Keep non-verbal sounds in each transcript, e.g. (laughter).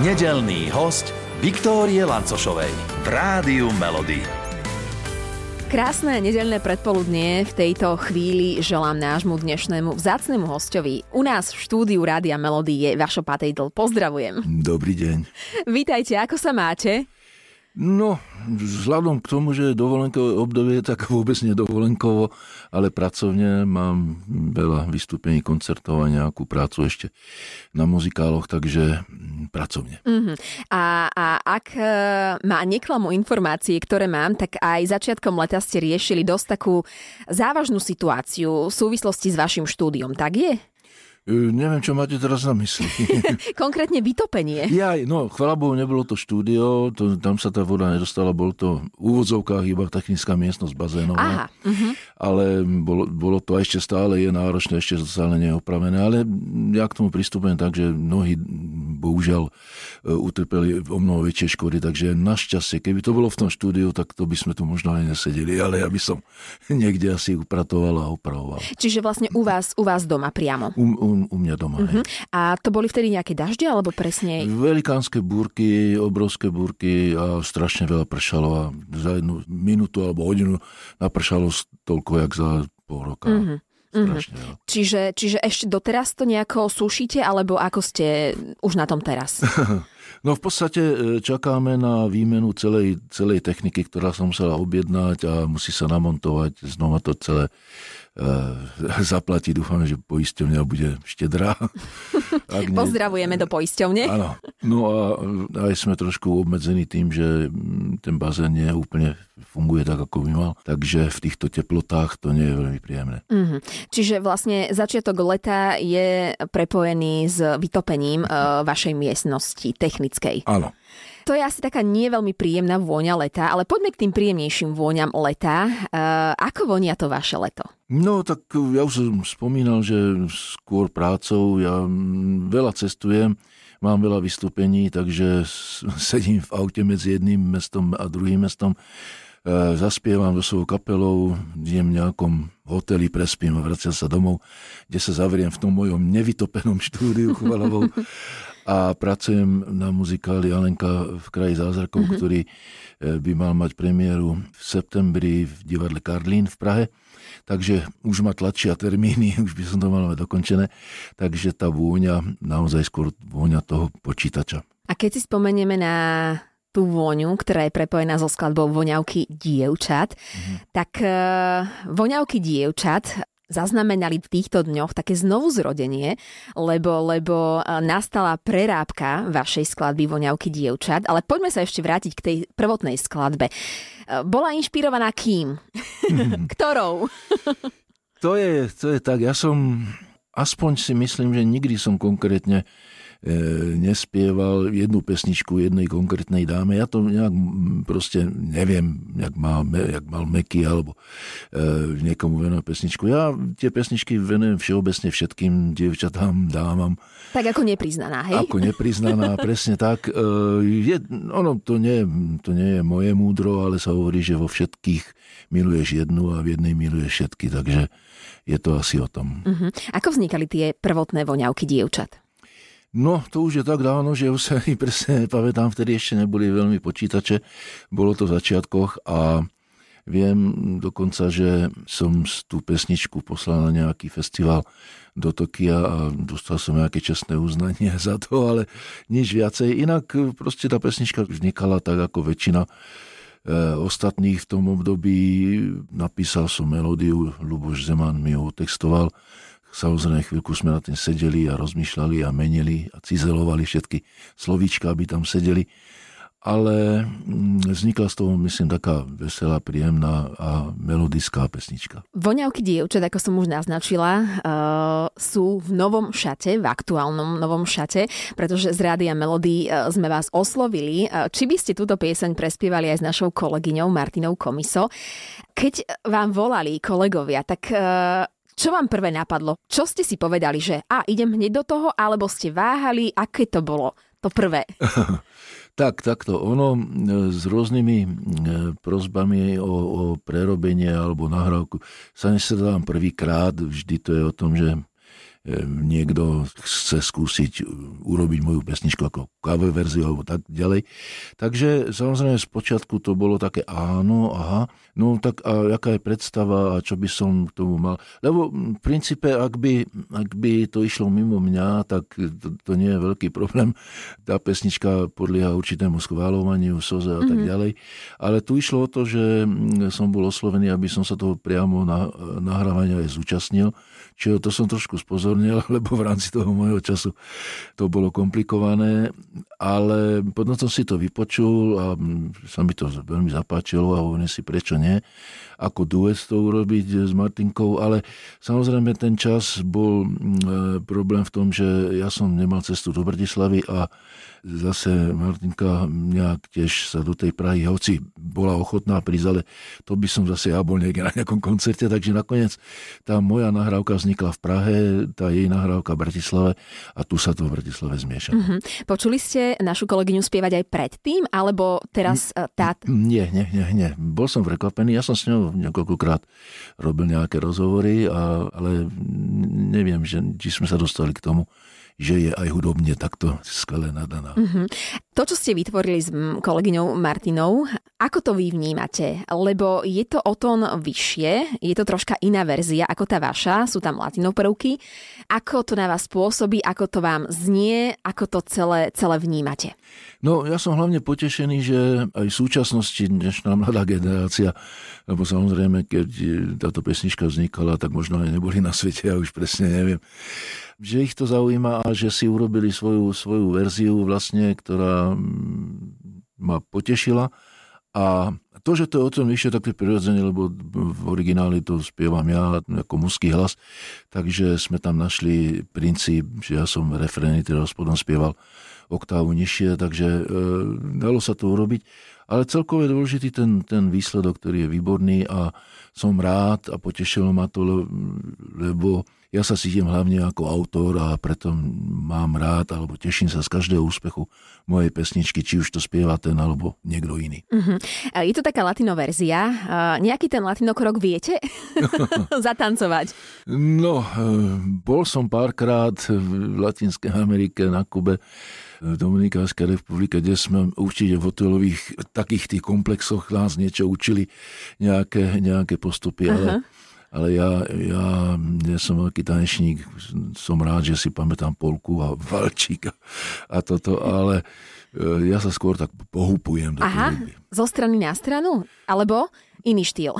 Nedelný host Viktórie Lancošovej v Rádiu Melody. Krásne nedelné predpoludnie v tejto chvíli želám nášmu dnešnému vzácnemu hostovi. U nás v štúdiu Rádia Melody je Vašo Patejdl. Pozdravujem. Dobrý deň. Vítajte, ako sa máte? No, vzhľadom k tomu, že je dovolenkové obdobie, tak (laughs) vôbec nedovolenkovo, ale pracovne mám veľa vystúpení, koncertov a nejakú prácu ešte na muzikáloch, takže mm, pracovne. Uh-huh. A, a ak e, má neklamu informácie, ktoré mám, tak aj začiatkom leta ste riešili dosť takú závažnú situáciu v súvislosti s vašim štúdiom, tak je? Neviem, čo máte teraz na mysli. (laughs) Konkrétne vytopenie. Ja, no, chvala Bohu, nebolo to štúdio, to, tam sa tá voda nedostala, bol to v úvodzovkách iba technická miestnosť bazénová. Aha. Uh-huh. Ale bolo, bolo to a ešte stále je náročné, ešte stále neopravené. Ale ja k tomu pristupujem tak, že mnohí bohužiaľ utrpeli o mnoho väčšie škody, takže našťastie, keby to bolo v tom štúdiu, tak to by sme tu možno aj nesedeli, ale ja by som (laughs) niekde asi upratoval a opravoval. Čiže vlastne u vás, u vás doma priamo? U, u, u mňa doma. Uh-huh. A to boli vtedy nejaké dažde, alebo presne? Velikánske búrky, obrovské búrky a strašne veľa pršalo a za jednu minútu alebo hodinu napršalo toľko, jak za pol roka. Uh-huh. Strašne, mm-hmm. čiže, čiže ešte doteraz to nejako sušíte, alebo ako ste už na tom teraz? (laughs) no v podstate e, čakáme na výmenu celej, celej techniky, ktorá sa musela objednať a musí sa namontovať znova to celé zaplatí. Dúfame, že poisťovňa bude štedrá. (laughs) Ak nie... Pozdravujeme do poisťovne. Áno. No a aj sme trošku obmedzení tým, že ten bazén nie úplne funguje tak, ako by mal. Takže v týchto teplotách to nie je veľmi príjemné. Mm-hmm. Čiže vlastne začiatok leta je prepojený s vytopením uh, vašej miestnosti technickej. Áno. To je asi taká nie veľmi príjemná vôňa leta, ale poďme k tým príjemnejším vôňam leta. Uh, ako vonia to vaše leto? No tak ja už som spomínal, že skôr prácou, ja veľa cestujem, mám veľa vystúpení, takže (laughs) sedím v aute medzi jedným mestom a druhým mestom, e, zaspievam so svojou kapelou, idem v nejakom hoteli, prespím a vraciam sa domov, kde sa zavriem v tom mojom nevytopenom štúdiu (laughs) chvalovou a pracujem na muzikáli Alenka v kraji zázrakov, mm-hmm. ktorý e, by mal mať premiéru v septembri v divadle Karlín v Prahe takže už ma tlačia termíny, (laughs) už by som to mal mať dokončené, takže tá vôňa, naozaj skôr vôňa toho počítača. A keď si spomenieme na tú vôňu, ktorá je prepojená so skladbou voňavky dievčat, mm-hmm. tak uh, voňavky dievčat zaznamenali v týchto dňoch také znovu zrodenie, lebo, lebo e, nastala prerábka vašej skladby Voňavky dievčat, ale poďme sa ešte vrátiť k tej prvotnej skladbe. E, bola inšpirovaná kým? (laughs) Ktorou? to, je, to je tak, ja som, aspoň si myslím, že nikdy som konkrétne nespieval jednu pesničku jednej konkrétnej dáme. Ja to nejak proste neviem, jak mal, jak mal Meky alebo e, niekomu venovať pesničku. Ja tie pesničky venujem všeobecne všetkým dievčatám, dámam. Tak ako nepriznaná, hej? Ako nepriznaná, (laughs) presne tak. E, je, ono, to nie, to nie je moje múdro, ale sa hovorí, že vo všetkých miluješ jednu a v jednej miluješ všetky, takže je to asi o tom. Uh-huh. Ako vznikali tie prvotné voňavky dievčat? No, to už je tak dávno, že už sa ani presne nepamätám, vtedy ešte neboli veľmi počítače, bolo to v začiatkoch a viem dokonca, že som tú pesničku poslal na nejaký festival do Tokia a dostal som nejaké čestné uznanie (laughs) za to, ale nič viacej. Inak proste tá pesnička vznikala tak ako väčšina e, ostatných v tom období. Napísal som melódiu, Luboš Zeman mi ho textoval Samozrejme, chvíľku sme na tým sedeli a rozmýšľali a menili a cizelovali všetky slovíčka, aby tam sedeli. Ale mm, vznikla z toho, myslím, taká veselá, príjemná a melodická pesnička. Voňavky dievčat, ako som už naznačila, uh, sú v novom šate, v aktuálnom novom šate, pretože z Rádia Melody uh, sme vás oslovili. Uh, či by ste túto pieseň prespievali aj s našou kolegyňou Martinou Komiso? Keď vám volali kolegovia, tak čo vám prvé napadlo? Čo ste si povedali, že a idem hneď do toho, alebo ste váhali? Aké to bolo? To prvé. (laughs) tak, takto. Ono e, s rôznymi e, prozbami o, o prerobenie alebo nahrávku sa nesedávam prvýkrát. Vždy to je o tom, že niekto chce skúsiť urobiť moju pesničku ako cover verziu alebo tak ďalej. Takže samozrejme z počiatku to bolo také áno, aha, no tak a aká je predstava a čo by som k tomu mal. Lebo v princípe, ak by, ak by to išlo mimo mňa, tak to, to nie je veľký problém. Tá pesnička podlieha určitému schváľovaniu, soze a tak mhm. ďalej. Ale tu išlo o to, že som bol oslovený, aby som sa toho priamo na, nahrávania aj zúčastnil. Čiže to som trošku spozornil, (laughs) lebo v rámci toho môjho času to bolo komplikované, ale potom som si to vypočul a sa mi to veľmi zapáčilo a hovorím si, prečo nie, ako duet to urobiť s Martinkou, ale samozrejme ten čas bol e, problém v tom, že ja som nemal cestu do Bratislavy a zase Martinka nejak tiež sa do tej Prahy, hoci bola ochotná prísť, ale to by som zase ja bol niekde na nejakom koncerte, takže nakoniec tá moja nahrávka vznikla v Prahe, tá jej nahrávka v Bratislave a tu sa to v Bratislave zmieša. Mm-hmm. Počuli ste našu kolegyňu spievať aj predtým, alebo teraz N- tá... Nie, nie, nie, nie. Bol som prekvapený, ja som s ňou niekoľkokrát robil nejaké rozhovory, a, ale neviem, že, či sme sa dostali k tomu, že je aj hudobne takto skvelé nadaná. Mm-hmm. To, čo ste vytvorili s kolegyňou Martinou, ako to vy vnímate? Lebo je to o tón vyššie, je to troška iná verzia ako tá vaša, sú tam latinov prvky. Ako to na vás pôsobí, ako to vám znie, ako to celé, celé vnímate? No, ja som hlavne potešený, že aj v súčasnosti dnešná mladá generácia, lebo samozrejme, keď táto pesnička vznikala, tak možno aj neboli na svete, ja už presne neviem, že ich to zaujíma a že si urobili svoju, svoju verziu vlastne, ktorá mm, ma potešila. A to, že to je o tom vyššie, tak je prirodzene, lebo v origináli to spievam ja ako mužský hlas, takže sme tam našli princíp, že ja som refrény, teda spodom spieval oktávu nižšie, takže e, dalo sa to urobiť. Ale celkovo je dôležitý ten, ten výsledok, ktorý je výborný a som rád a potešilo ma to, lebo ja sa cítim hlavne ako autor a preto mám rád alebo teším sa z každého úspechu mojej pesničky, či už to spieva ten alebo niekto iný. Uh-huh. Je to taká latino verzia. Nejaký ten latinokrok viete (laughs) zatancovať? No, e, bol som párkrát v Latinskej Amerike na Kube v Dominikánskej republike, kde sme určite v hotelových takých tých komplexoch nás niečo učili, nejaké, nejaké postupy, ale uh-huh ale ja, ja nie som veľký tanečník, som rád, že si pamätám polku a valčík a toto, ale e, ja sa skôr tak pohupujem do Aha, zo strany na stranu? Alebo iný štýl?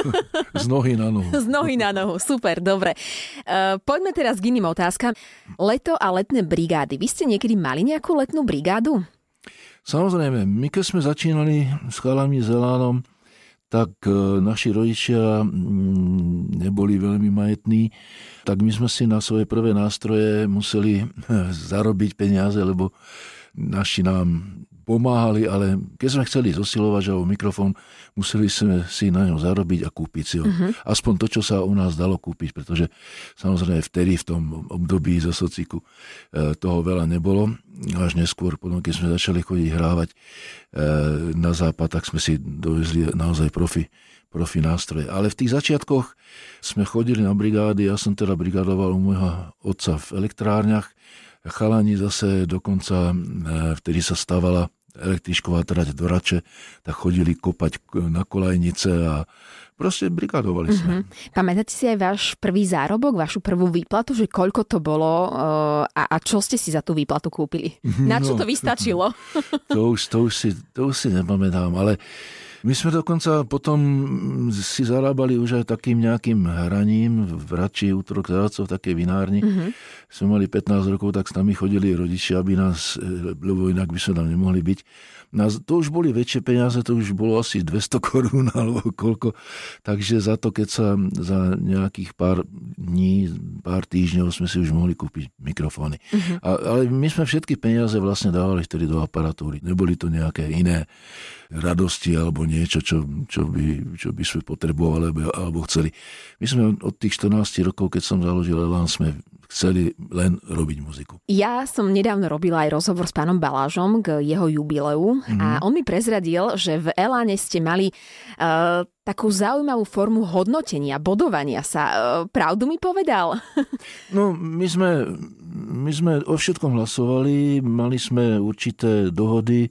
(laughs) Z nohy na nohu. Z nohy na nohu, super, dobre. Uh, poďme teraz k iným otázkam. Leto a letné brigády. Vy ste niekedy mali nejakú letnú brigádu? Samozrejme, my keď sme začínali s chalami Zelánom, tak e, naši rodičia mm, neboli veľmi majetní, tak my sme si na svoje prvé nástroje museli zarobiť peniaze, lebo naši nám pomáhali, ale keď sme chceli zosilovať alebo mikrofón, museli sme si na ňom zarobiť a kúpiť si ho. Uh-huh. Aspoň to, čo sa u nás dalo kúpiť, pretože samozrejme vtedy v tom období zo sociku e, toho veľa nebolo. Až neskôr, potom keď sme začali chodiť hrávať e, na západ, tak sme si dovezli naozaj profi profi nástroje. Ale v tých začiatkoch sme chodili na brigády, ja som teda brigadoval u môjho otca v elektrárniach, chalani zase dokonca, e, vtedy sa stávala električková trať do Rače, tak chodili kopať na kolajnice a proste brigadovali sme. Mm-hmm. Pamätáte si aj váš prvý zárobok, vašu prvú výplatu, že koľko to bolo e, a, a čo ste si za tú výplatu kúpili? (laughs) Na čo no, to vystačilo? To už, to už, si, to už si nepamätám, ale my sme dokonca potom si zarábali už aj takým nejakým hraním v Rači, útorok zajacov, v takej vinárni. Mm-hmm. Sme mali 15 rokov, tak s nami chodili rodičia, aby nás, e, lebo inak by sme tam nemohli byť. No, to už boli väčšie peniaze, to už bolo asi 200 korún (laughs) alebo koľko. Takže za to, keď sa za nejakých pár dní, pár týždňov sme si už mohli kúpiť mikrofóny. Uh-huh. A, ale my sme všetky peniaze vlastne dávali vtedy do aparatúry. Neboli to nejaké iné radosti alebo niečo, čo, čo, by, čo by sme potrebovali alebo, alebo chceli. My sme od tých 14 rokov, keď som založil Elan, sme chceli len robiť muziku. Ja som nedávno robila aj rozhovor s pánom Balážom k jeho jubileu mm-hmm. a on mi prezradil, že v Eláne ste mali uh, takú zaujímavú formu hodnotenia, bodovania sa. Uh, pravdu mi povedal? (laughs) no, my sme, my sme o všetkom hlasovali, mali sme určité dohody,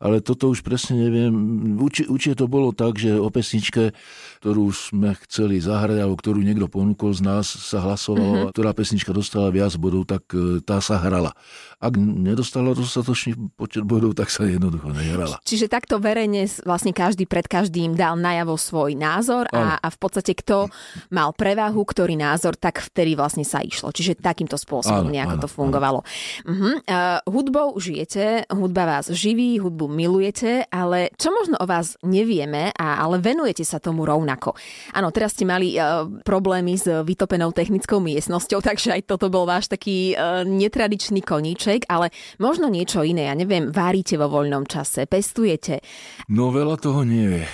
ale toto už presne neviem. Urči, určite to bolo tak, že o pesničke, ktorú sme chceli zahrať, alebo ktorú niekto ponúkol z nás, sa hlasovalo, mm-hmm. ktorá pesnička dostala viac bodov, tak e, tá sa hrala. Ak nedostala dostatočný počet bodov, tak sa jednoducho nehrala. Čiže takto verejne vlastne každý pred každým dal najavo svoj názor a, a v podstate kto mal prevahu, ktorý názor, tak vtedy vlastne sa išlo. Čiže takýmto spôsobom áno, nejako áno, to fungovalo. Uh-huh. Uh, hudbou žijete, hudba vás živí, hudbu milujete, ale čo možno o vás nevieme, a, ale venujete sa tomu rovnako. Áno, teraz ste mali uh, problémy s vytopenou technickou miestnosťou, (laughs) takže aj toto bol váš taký uh, netradičný koníček, ale možno niečo iné, ja neviem, varíte vo voľnom čase, pestujete. No veľa toho nie je.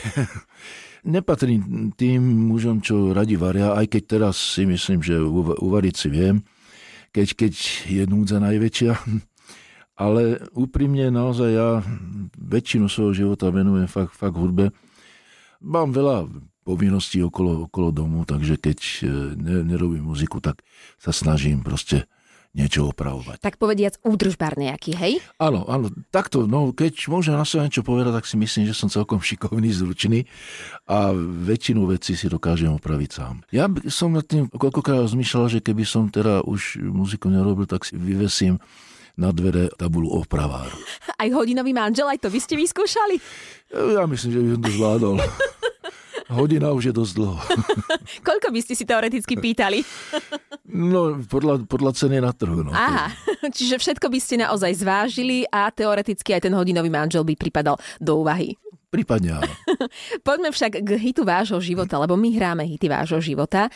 (laughs) Nepatrím tým mužom, čo radi varia, aj keď teraz si myslím, že uvariť si viem, keď, keď je núdza najväčšia ale úprimne naozaj ja väčšinu svojho života venujem fakt, fakt hudbe. Mám veľa povinností okolo, okolo domu, takže keď e, ne, nerobím muziku, tak sa snažím proste niečo opravovať. Tak povediac údržbar nejaký, hej? Áno, áno, takto, no keď môžem na sebe niečo povedať, tak si myslím, že som celkom šikovný, zručný a väčšinu vecí si dokážem opraviť sám. Ja som nad tým koľkokrát rozmýšľal, že keby som teda už muziku nerobil, tak si vyvesím na dvere tabulu opravár. Aj hodinový manžel, aj to by ste vyskúšali? Ja myslím, že by som to zvládol. Hodina už je dosť dlho. Koľko by ste si teoreticky pýtali? No, podľa, podľa ceny na trhu. No. Aha, čiže všetko by ste naozaj zvážili a teoreticky aj ten hodinový manžel by pripadal do úvahy. Prípadne áno. (laughs) Poďme však k hitu vášho života, lebo my hráme hity vášho života.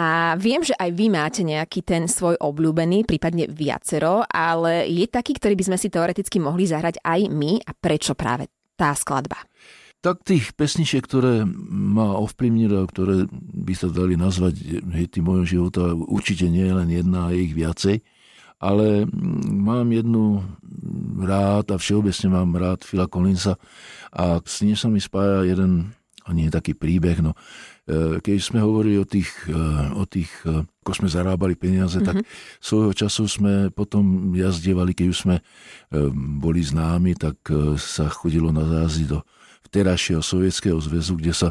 A viem, že aj vy máte nejaký ten svoj obľúbený, prípadne viacero, ale je taký, ktorý by sme si teoreticky mohli zahrať aj my a prečo práve tá skladba? Tak tých pesničiek, ktoré ma ovplyvnili a ktoré by sa dali nazvať hity mojho života, určite nie je len jedna, a ich viacej. Ale mám jednu rád a všeobecne mám rád Phila Collinsa a s ním sa mi spája jeden, a nie taký príbeh, no E, keď sme hovorili o tých, e, o tých e, ako sme zarábali peniaze, mm-hmm. tak mhm. svojho času sme potom jazdievali, keď už sme boli známi, tak sa chodilo na zájazdy do vterajšieho sovietského zväzu, kde sa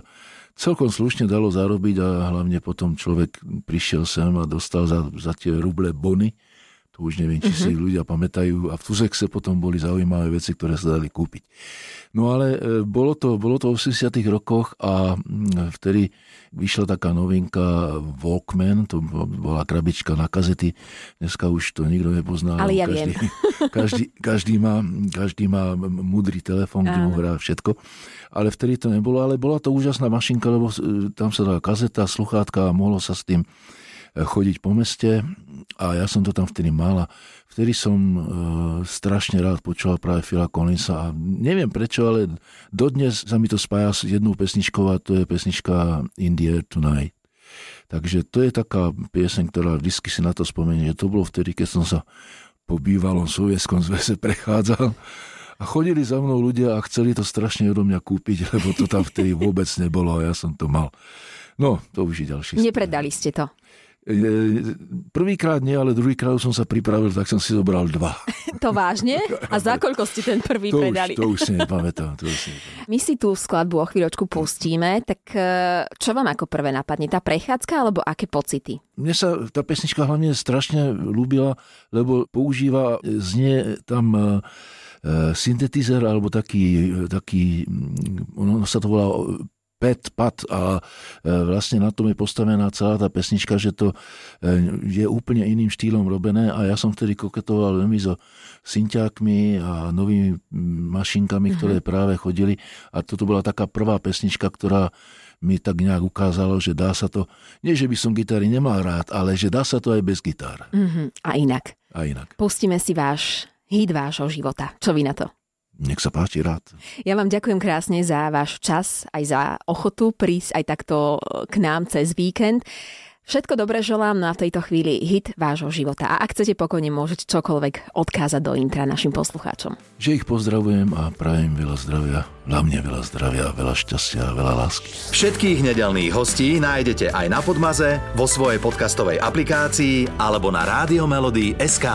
celkom slušne dalo zarobiť a hlavne potom človek prišiel sem a dostal za, za tie ruble bony to už neviem, či si mm-hmm. ľudia pamätajú. A v Tuzexe potom boli zaujímavé veci, ktoré sa dali kúpiť. No ale e, bolo to, bolo to v 80 rokoch a mm, vtedy vyšla taká novinka Walkman, to bola krabička na kazety. Dneska už to nikto nepozná. Ale ja každý, viem. (laughs) každý, každý, má, každý má múdry telefón, kde mu hrá všetko. Ale vtedy to nebolo, ale bola to úžasná mašinka, lebo tam sa dala kazeta, sluchátka a mohlo sa s tým chodiť po meste a ja som to tam vtedy mal a vtedy som e, strašne rád počúval práve Phila Collinsa a neviem prečo, ale dodnes sa mi to spája s jednou pesničkou a to je pesnička In the Air Tonight. Takže to je taká pieseň, ktorá vždy si na to spomenie. To bolo vtedy, keď som sa po bývalom sovietskom zväze prechádzal a chodili za mnou ľudia a chceli to strašne odo mňa kúpiť, (laughs) lebo to tam vtedy vôbec nebolo a ja som to mal. No, to už je ďalší. Nepredali ste to. Prvýkrát nie, ale druhýkrát som sa pripravil, tak som si zobral dva. (laughs) to vážne? A za koľko ste ten prvý to predali? Už, to už si nepamätám. To už si nepamätám. My si tú skladbu o chvíľočku pustíme, tak e, čo vám ako prvé napadne? Tá prechádzka alebo aké pocity? Mne sa tá pesnička hlavne strašne ľúbila, lebo používa, znie tam e, e, syntetizer alebo taký, taký ono sa to volá pet, pat a e, vlastne na tom je postavená celá tá pesnička, že to e, je úplne iným štýlom robené a ja som vtedy koketoval veľmi so synťákmi a novými mašinkami, ktoré mm-hmm. práve chodili a toto bola taká prvá pesnička, ktorá mi tak nejak ukázalo, že dá sa to, nie že by som gitary nemal rád, ale že dá sa to aj bez gitár. Mm-hmm. A inak. A inak. Pustíme si váš hit vášho života. Čo vy na to? Nech sa páči, rád. Ja vám ďakujem krásne za váš čas, aj za ochotu prísť aj takto k nám cez víkend. Všetko dobré želám, no a v tejto chvíli hit vášho života. A ak chcete pokojne, môžete čokoľvek odkázať do intra našim poslucháčom. Že ich pozdravujem a prajem veľa zdravia, hlavne veľa zdravia, veľa šťastia a veľa lásky. Všetkých nedelných hostí nájdete aj na Podmaze, vo svojej podcastovej aplikácii alebo na SK.